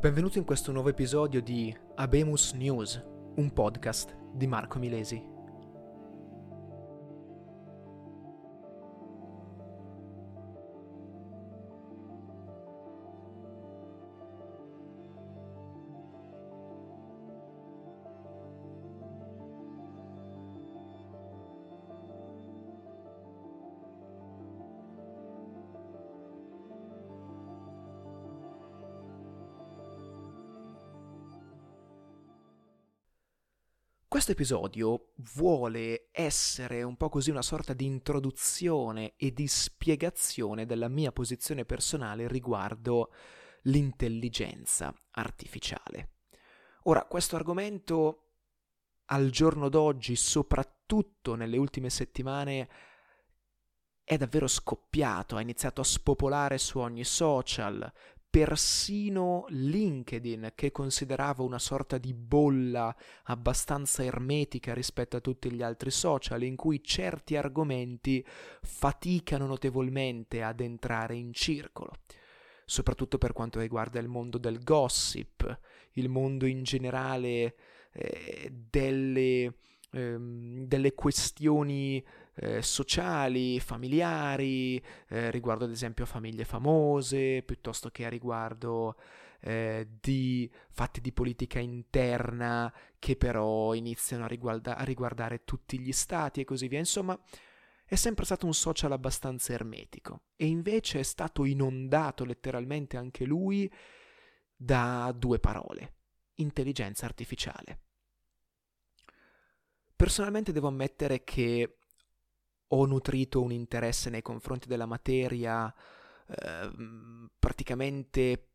Benvenuto in questo nuovo episodio di Abemus News, un podcast di Marco Milesi. Questo episodio vuole essere un po' così una sorta di introduzione e di spiegazione della mia posizione personale riguardo l'intelligenza artificiale. Ora, questo argomento al giorno d'oggi, soprattutto nelle ultime settimane, è davvero scoppiato, ha iniziato a spopolare su ogni social, persino LinkedIn, che consideravo una sorta di bolla abbastanza ermetica rispetto a tutti gli altri social, in cui certi argomenti faticano notevolmente ad entrare in circolo, soprattutto per quanto riguarda il mondo del gossip, il mondo in generale eh, delle, ehm, delle questioni eh, sociali, familiari, eh, riguardo ad esempio famiglie famose, piuttosto che a riguardo eh, di fatti di politica interna che però iniziano a, riguarda- a riguardare tutti gli stati e così via. Insomma, è sempre stato un social abbastanza ermetico e invece è stato inondato letteralmente anche lui da due parole, intelligenza artificiale. Personalmente devo ammettere che ho nutrito un interesse nei confronti della materia eh, praticamente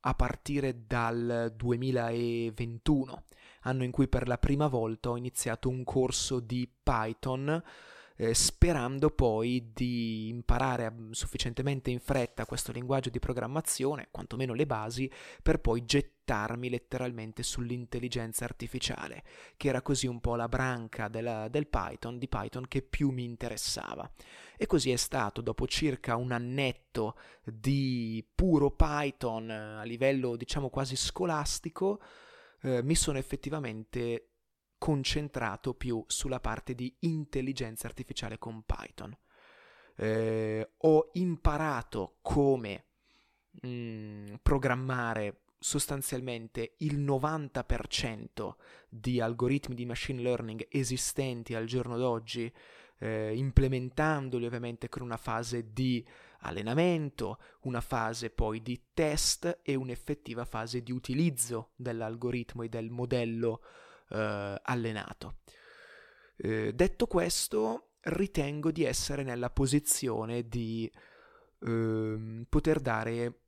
a partire dal 2021, anno in cui per la prima volta ho iniziato un corso di Python eh, sperando poi di imparare sufficientemente in fretta questo linguaggio di programmazione, quantomeno le basi, per poi gettarmi letteralmente sull'intelligenza artificiale, che era così un po' la branca della, del Python, di Python che più mi interessava. E così è stato, dopo circa un annetto di puro Python a livello diciamo quasi scolastico, eh, mi sono effettivamente concentrato più sulla parte di intelligenza artificiale con Python. Eh, ho imparato come mh, mm, programmare sostanzialmente il 90% di algoritmi di machine learning esistenti al giorno d'oggi, eh, implementandoli ovviamente con una fase di allenamento, una fase poi di test e un'effettiva fase di utilizzo dell'algoritmo e del modello eh, allenato. Eh, detto questo, ritengo di essere nella posizione di eh, poter dare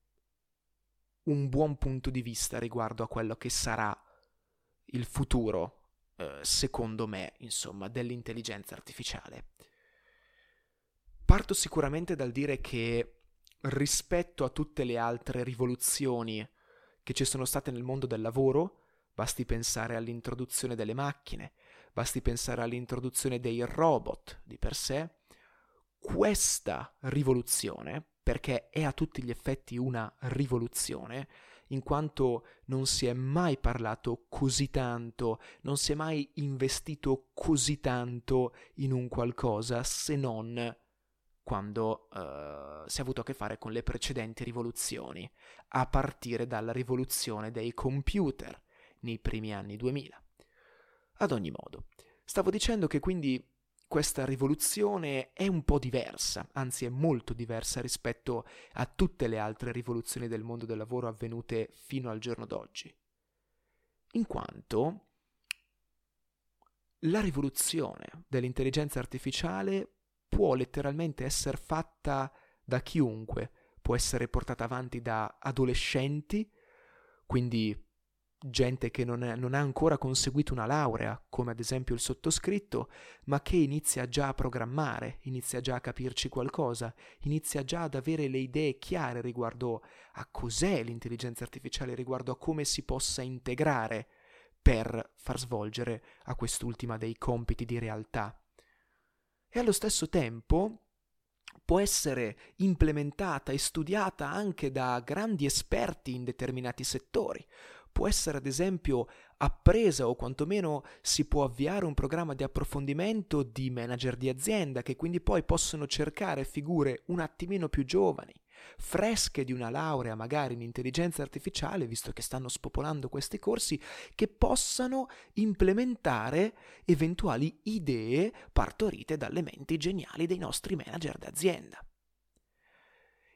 un buon punto di vista riguardo a quello che sarà il futuro, eh, secondo me, insomma, dell'intelligenza artificiale. Parto sicuramente dal dire che rispetto a tutte le altre rivoluzioni che ci sono state nel mondo del lavoro, Basti pensare all'introduzione delle macchine, basti pensare all'introduzione dei robot di per sé. Questa rivoluzione, perché è a tutti gli effetti una rivoluzione, in quanto non si è mai parlato così tanto, non si è mai investito così tanto in un qualcosa se non quando uh, si è avuto a che fare con le precedenti rivoluzioni, a partire dalla rivoluzione dei computer, nei primi anni 2000. Ad ogni modo, stavo dicendo che quindi questa rivoluzione è un po' diversa, anzi è molto diversa rispetto a tutte le altre rivoluzioni del mondo del lavoro avvenute fino al giorno d'oggi. In quanto la rivoluzione dell'intelligenza artificiale può letteralmente essere fatta da chiunque, può essere portata avanti da adolescenti, quindi gente che non, è, non, ha ancora conseguito una laurea, come ad esempio il sottoscritto, ma che inizia già a programmare, inizia già a capirci qualcosa, inizia già ad avere le idee chiare riguardo a cos'è l'intelligenza artificiale, riguardo a come si possa integrare per far svolgere a quest'ultima dei compiti di realtà. E allo stesso tempo può essere implementata e studiata anche da grandi esperti in determinati settori. Può essere ad esempio appresa o quantomeno si può avviare un programma di approfondimento di manager di azienda che quindi poi possono cercare figure un attimino più giovani, fresche di una laurea magari in intelligenza artificiale, visto che stanno spopolando questi corsi, che possano implementare eventuali idee partorite dalle menti geniali dei nostri manager d'azienda.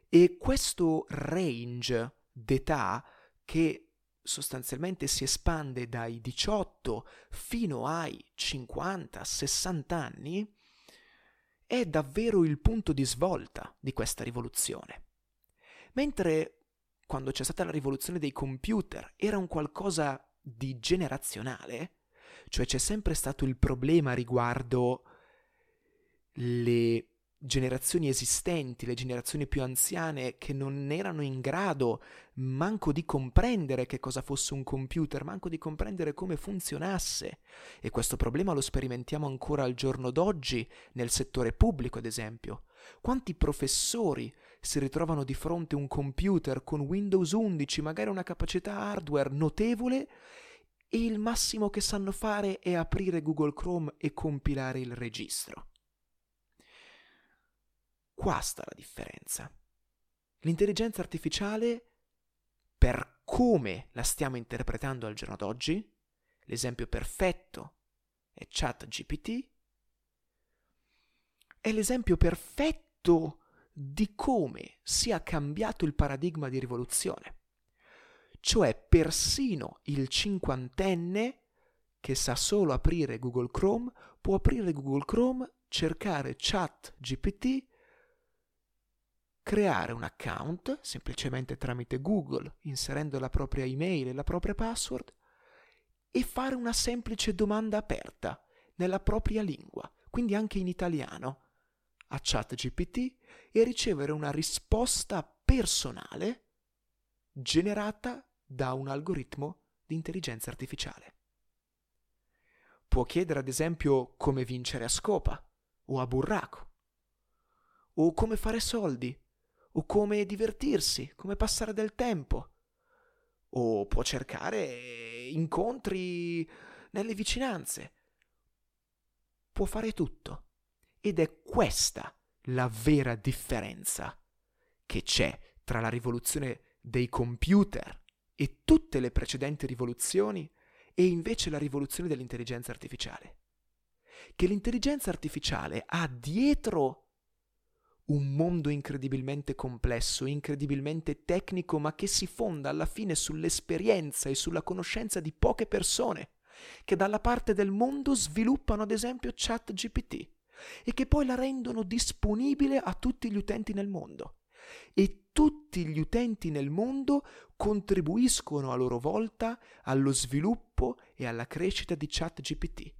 E questo range d'età che sostanzialmente si espande dai 18 fino ai 50-60 anni, è davvero il punto di svolta di questa rivoluzione. Mentre quando c'è stata la rivoluzione dei computer era un qualcosa di generazionale, cioè c'è sempre stato il problema riguardo le generazioni esistenti, le generazioni più anziane che non erano in grado manco di comprendere che cosa fosse un computer, manco di comprendere come funzionasse. E questo problema lo sperimentiamo ancora al giorno d'oggi nel settore pubblico, ad esempio. Quanti professori si ritrovano di fronte a un computer con Windows 11, magari una capacità hardware notevole, e il massimo che sanno fare è aprire Google Chrome e compilare il registro. Qua sta la differenza. L'intelligenza artificiale, per come la stiamo interpretando al giorno d'oggi, l'esempio perfetto è ChatGPT, è l'esempio perfetto di come sia cambiato il paradigma di rivoluzione. Cioè persino il cinquantenne che sa solo aprire Google Chrome può aprire Google Chrome, cercare ChatGPT creare un account semplicemente tramite Google, inserendo la propria email e la propria password, e fare una semplice domanda aperta nella propria lingua, quindi anche in italiano, a ChatGPT e ricevere una risposta personale generata da un algoritmo di intelligenza artificiale. Può chiedere ad esempio come vincere a scopa o a burraco, o come fare soldi o come divertirsi, come passare del tempo. O può cercare incontri nelle vicinanze. Può fare tutto. Ed è questa la vera differenza che c'è tra la rivoluzione dei computer e tutte le precedenti rivoluzioni e invece la rivoluzione dell'intelligenza artificiale. Che l'intelligenza artificiale ha dietro un mondo incredibilmente complesso, incredibilmente tecnico, ma che si fonda alla fine sull'esperienza e sulla conoscenza di poche persone, che dalla parte del mondo sviluppano ad esempio ChatGPT e che poi la rendono disponibile a tutti gli utenti nel mondo. E tutti gli utenti nel mondo contribuiscono a loro volta allo sviluppo e alla crescita di ChatGPT.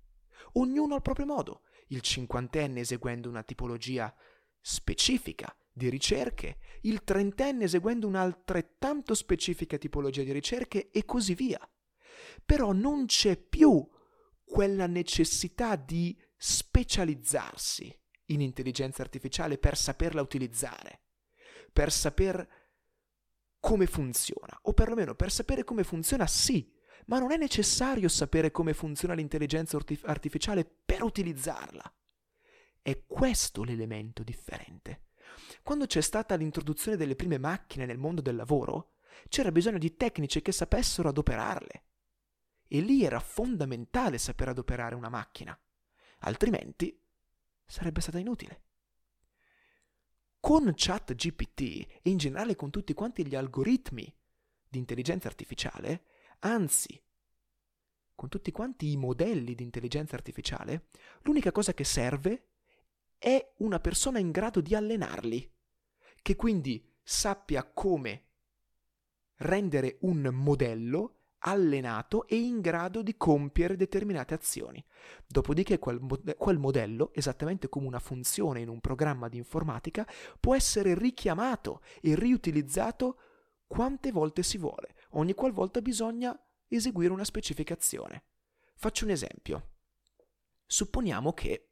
Ognuno al proprio modo, il cinquantenne eseguendo una tipologia specifica di ricerche, il trentenne eseguendo un'altrettanto specifica tipologia di ricerche e così via. Però non c'è più quella necessità di specializzarsi in intelligenza artificiale per saperla utilizzare, per saper come funziona, o perlomeno per sapere come funziona sì, ma non è necessario sapere come funziona l'intelligenza artificiale per utilizzarla. È questo l'elemento differente. Quando c'è stata l'introduzione delle prime macchine nel mondo del lavoro, c'era bisogno di tecnici che sapessero adoperarle. E lì era fondamentale saper adoperare una macchina, altrimenti sarebbe stata inutile. Con ChatGPT e in generale con tutti quanti gli algoritmi di intelligenza artificiale, anzi, con tutti quanti i modelli di intelligenza artificiale, l'unica cosa che serve è una persona in grado di allenarli, che quindi sappia come rendere un modello allenato e in grado di compiere determinate azioni. Dopodiché quel, quel, modello, esattamente come una funzione in un programma di informatica, può essere richiamato e riutilizzato quante volte si vuole, ogni qualvolta bisogna eseguire una specifica azione. Faccio un esempio. Supponiamo che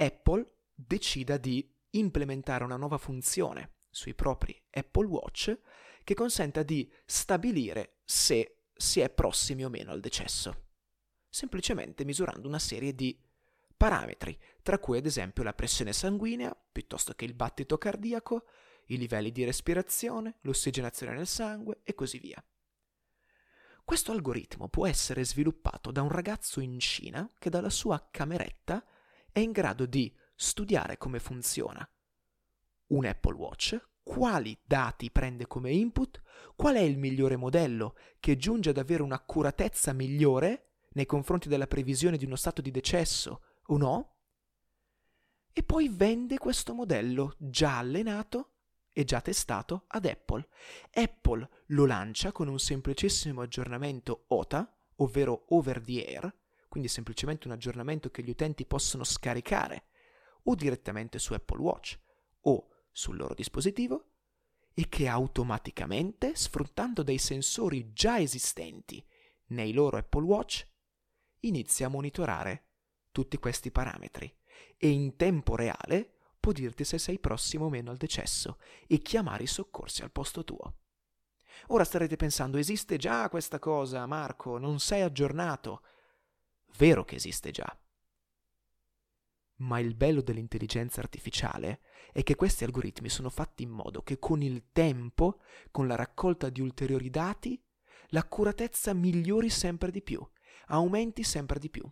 Apple decida di implementare una nuova funzione sui propri Apple Watch che consenta di stabilire se si è prossimi o meno al decesso, semplicemente misurando una serie di parametri, tra cui ad esempio la pressione sanguigna, piuttosto che il battito cardiaco, i livelli di respirazione, l'ossigenazione nel sangue e così via. Questo algoritmo può essere sviluppato da un ragazzo in Cina che dalla sua cameretta è in grado di studiare come funziona un Apple Watch, quali dati prende come input, qual è il migliore modello che giunge ad avere un'accuratezza migliore nei confronti della previsione di uno stato di decesso o no, e poi vende questo modello già allenato e già testato ad Apple. Apple lo lancia con un semplicissimo aggiornamento OTA, ovvero over the air, quindi semplicemente un aggiornamento che gli utenti possono scaricare o direttamente su Apple Watch o sul loro dispositivo e che automaticamente, sfruttando dei sensori già esistenti nei loro Apple Watch, inizia a monitorare tutti questi parametri e in tempo reale può dirti se sei prossimo o meno al decesso e chiamare i soccorsi al posto tuo. Ora starete pensando, esiste già questa cosa, Marco, non sei aggiornato. Vero che esiste già. Ma il bello dell'intelligenza artificiale è che questi algoritmi sono fatti in modo che con il tempo, con la raccolta di ulteriori dati, l'accuratezza migliori sempre di più, aumenti sempre di più.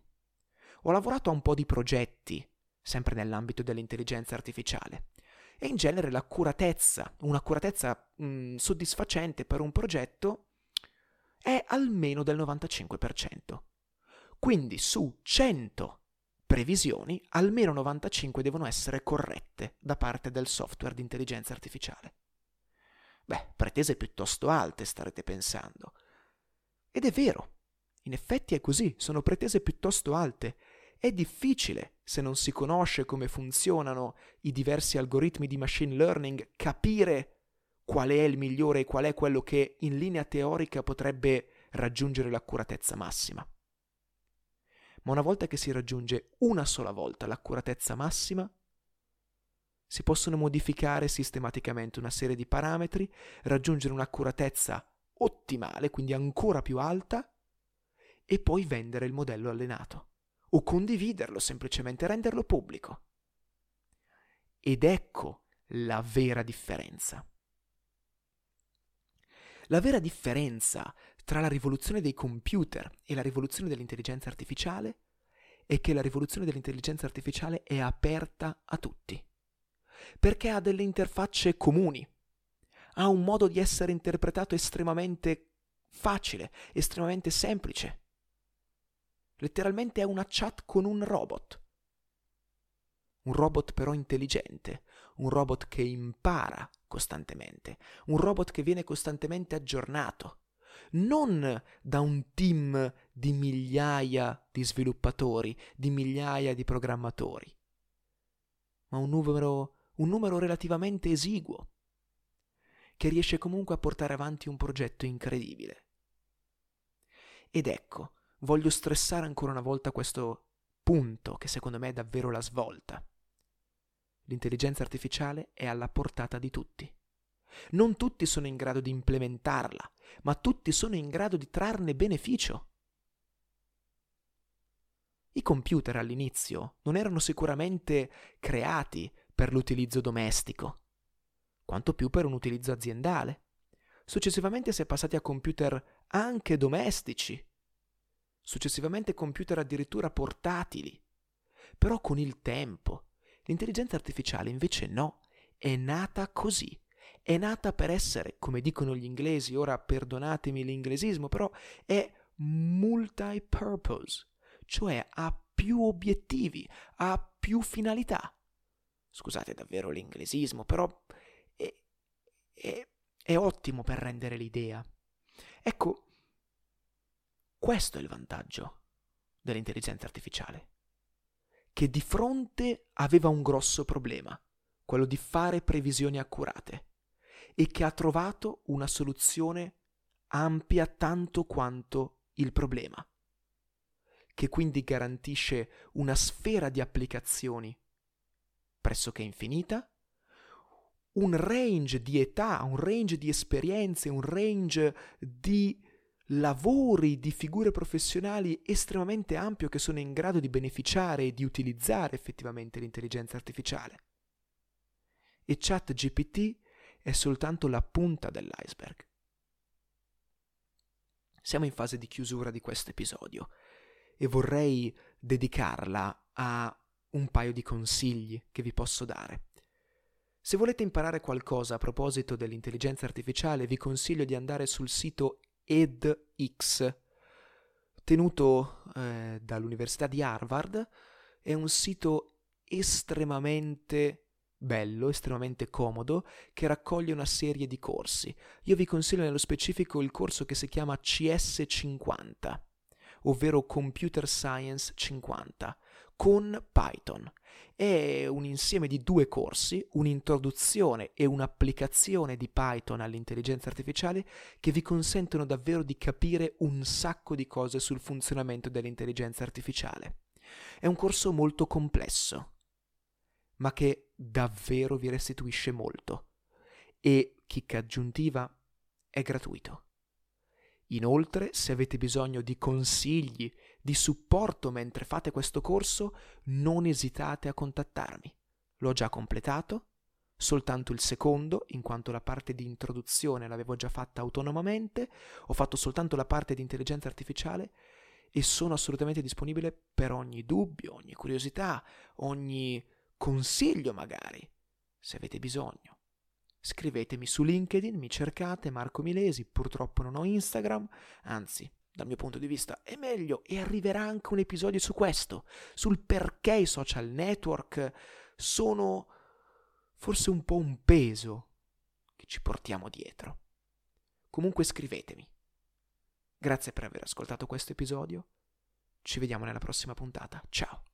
Ho lavorato a un po' di progetti sempre nell'ambito dell'intelligenza artificiale. E in genere l'accuratezza, un'accuratezza mh, mm, soddisfacente per un progetto è almeno del 95%. Quindi su 100 previsioni, almeno 95 devono essere corrette da parte del software di intelligenza artificiale. Beh, pretese piuttosto alte, starete pensando. Ed è vero, in effetti è così, sono pretese piuttosto alte è difficile, se non si conosce come funzionano i diversi algoritmi di machine learning, capire qual è il migliore e qual è quello che in linea teorica potrebbe raggiungere l'accuratezza massima. Ma una volta che si raggiunge una sola volta l'accuratezza massima, si possono modificare sistematicamente una serie di parametri, raggiungere un'accuratezza ottimale, quindi ancora più alta, e poi vendere il modello allenato o condividerlo, semplicemente renderlo pubblico. Ed ecco la vera differenza. La vera differenza tra la rivoluzione dei computer e la rivoluzione dell'intelligenza artificiale è che la rivoluzione dell'intelligenza artificiale è aperta a tutti, perché ha delle interfacce comuni, ha un modo di essere interpretato estremamente facile, estremamente semplice. Letteralmente è una chat con un robot. Un robot però intelligente, un robot che impara costantemente, un robot che viene costantemente aggiornato, non da un team di migliaia di sviluppatori, di migliaia di programmatori, ma un numero, un numero relativamente esiguo, che riesce comunque a portare avanti un progetto incredibile. Ed ecco, voglio stressare ancora una volta questo punto che secondo me è davvero la svolta. L'intelligenza artificiale è alla portata di tutti. Non tutti sono in grado di implementarla, ma tutti sono in grado di trarne beneficio. I computer all'inizio non erano sicuramente creati per l'utilizzo domestico, quanto più per un utilizzo aziendale. Successivamente si è passati a computer anche domestici, successivamente computer addirittura portatili. Però con il tempo, l'intelligenza artificiale invece no, è nata così. È nata per essere, come dicono gli inglesi, ora perdonatemi l'inglesismo, però è multi-purpose, cioè ha più obiettivi, ha più finalità. Scusate davvero l'inglesismo, però è, è, è ottimo per rendere l'idea. Ecco, questo è il vantaggio dell'intelligenza artificiale, che di fronte aveva un grosso problema, quello di fare previsioni accurate, e che ha trovato una soluzione ampia tanto quanto il problema, che quindi garantisce una sfera di applicazioni pressoché infinita, un range di età, un range di esperienze, un range di lavori, di figure professionali estremamente ampio che sono in grado di beneficiare e di utilizzare effettivamente l'intelligenza artificiale. E ChatGPT è soltanto la punta dell'iceberg. Siamo in fase di chiusura di questo episodio e vorrei dedicarla a un paio di consigli che vi posso dare. Se volete imparare qualcosa a proposito dell'intelligenza artificiale, vi consiglio di andare sul sito edX, tenuto eh, dall'Università di Harvard. È un sito estremamente bello, estremamente comodo, che raccoglie una serie di corsi. Io vi consiglio nello specifico il corso che si chiama CS50, ovvero Computer Science 50, con Python. È un insieme di due corsi, un'introduzione e un'applicazione di Python all'intelligenza artificiale che vi consentono davvero di capire un sacco di cose sul funzionamento dell'intelligenza artificiale. È un corso molto complesso, ma che davvero vi restituisce molto. E, chicca aggiuntiva, è gratuito. Inoltre, se avete bisogno di consigli, di supporto mentre fate questo corso, non esitate a contattarmi. L'ho già completato, soltanto il secondo, in quanto la parte di introduzione l'avevo già fatta autonomamente, ho fatto soltanto la parte di intelligenza artificiale e sono assolutamente disponibile per ogni dubbio, ogni curiosità, ogni consiglio magari, se avete bisogno. Scrivetemi su LinkedIn, mi cercate Marco Milesi, purtroppo non ho Instagram, anzi, dal mio punto di vista è meglio e arriverà anche un episodio su questo, sul perché i social network sono forse un po' un peso che ci portiamo dietro. Comunque scrivetemi. Grazie per aver ascoltato questo episodio. Ci vediamo nella prossima puntata. Ciao.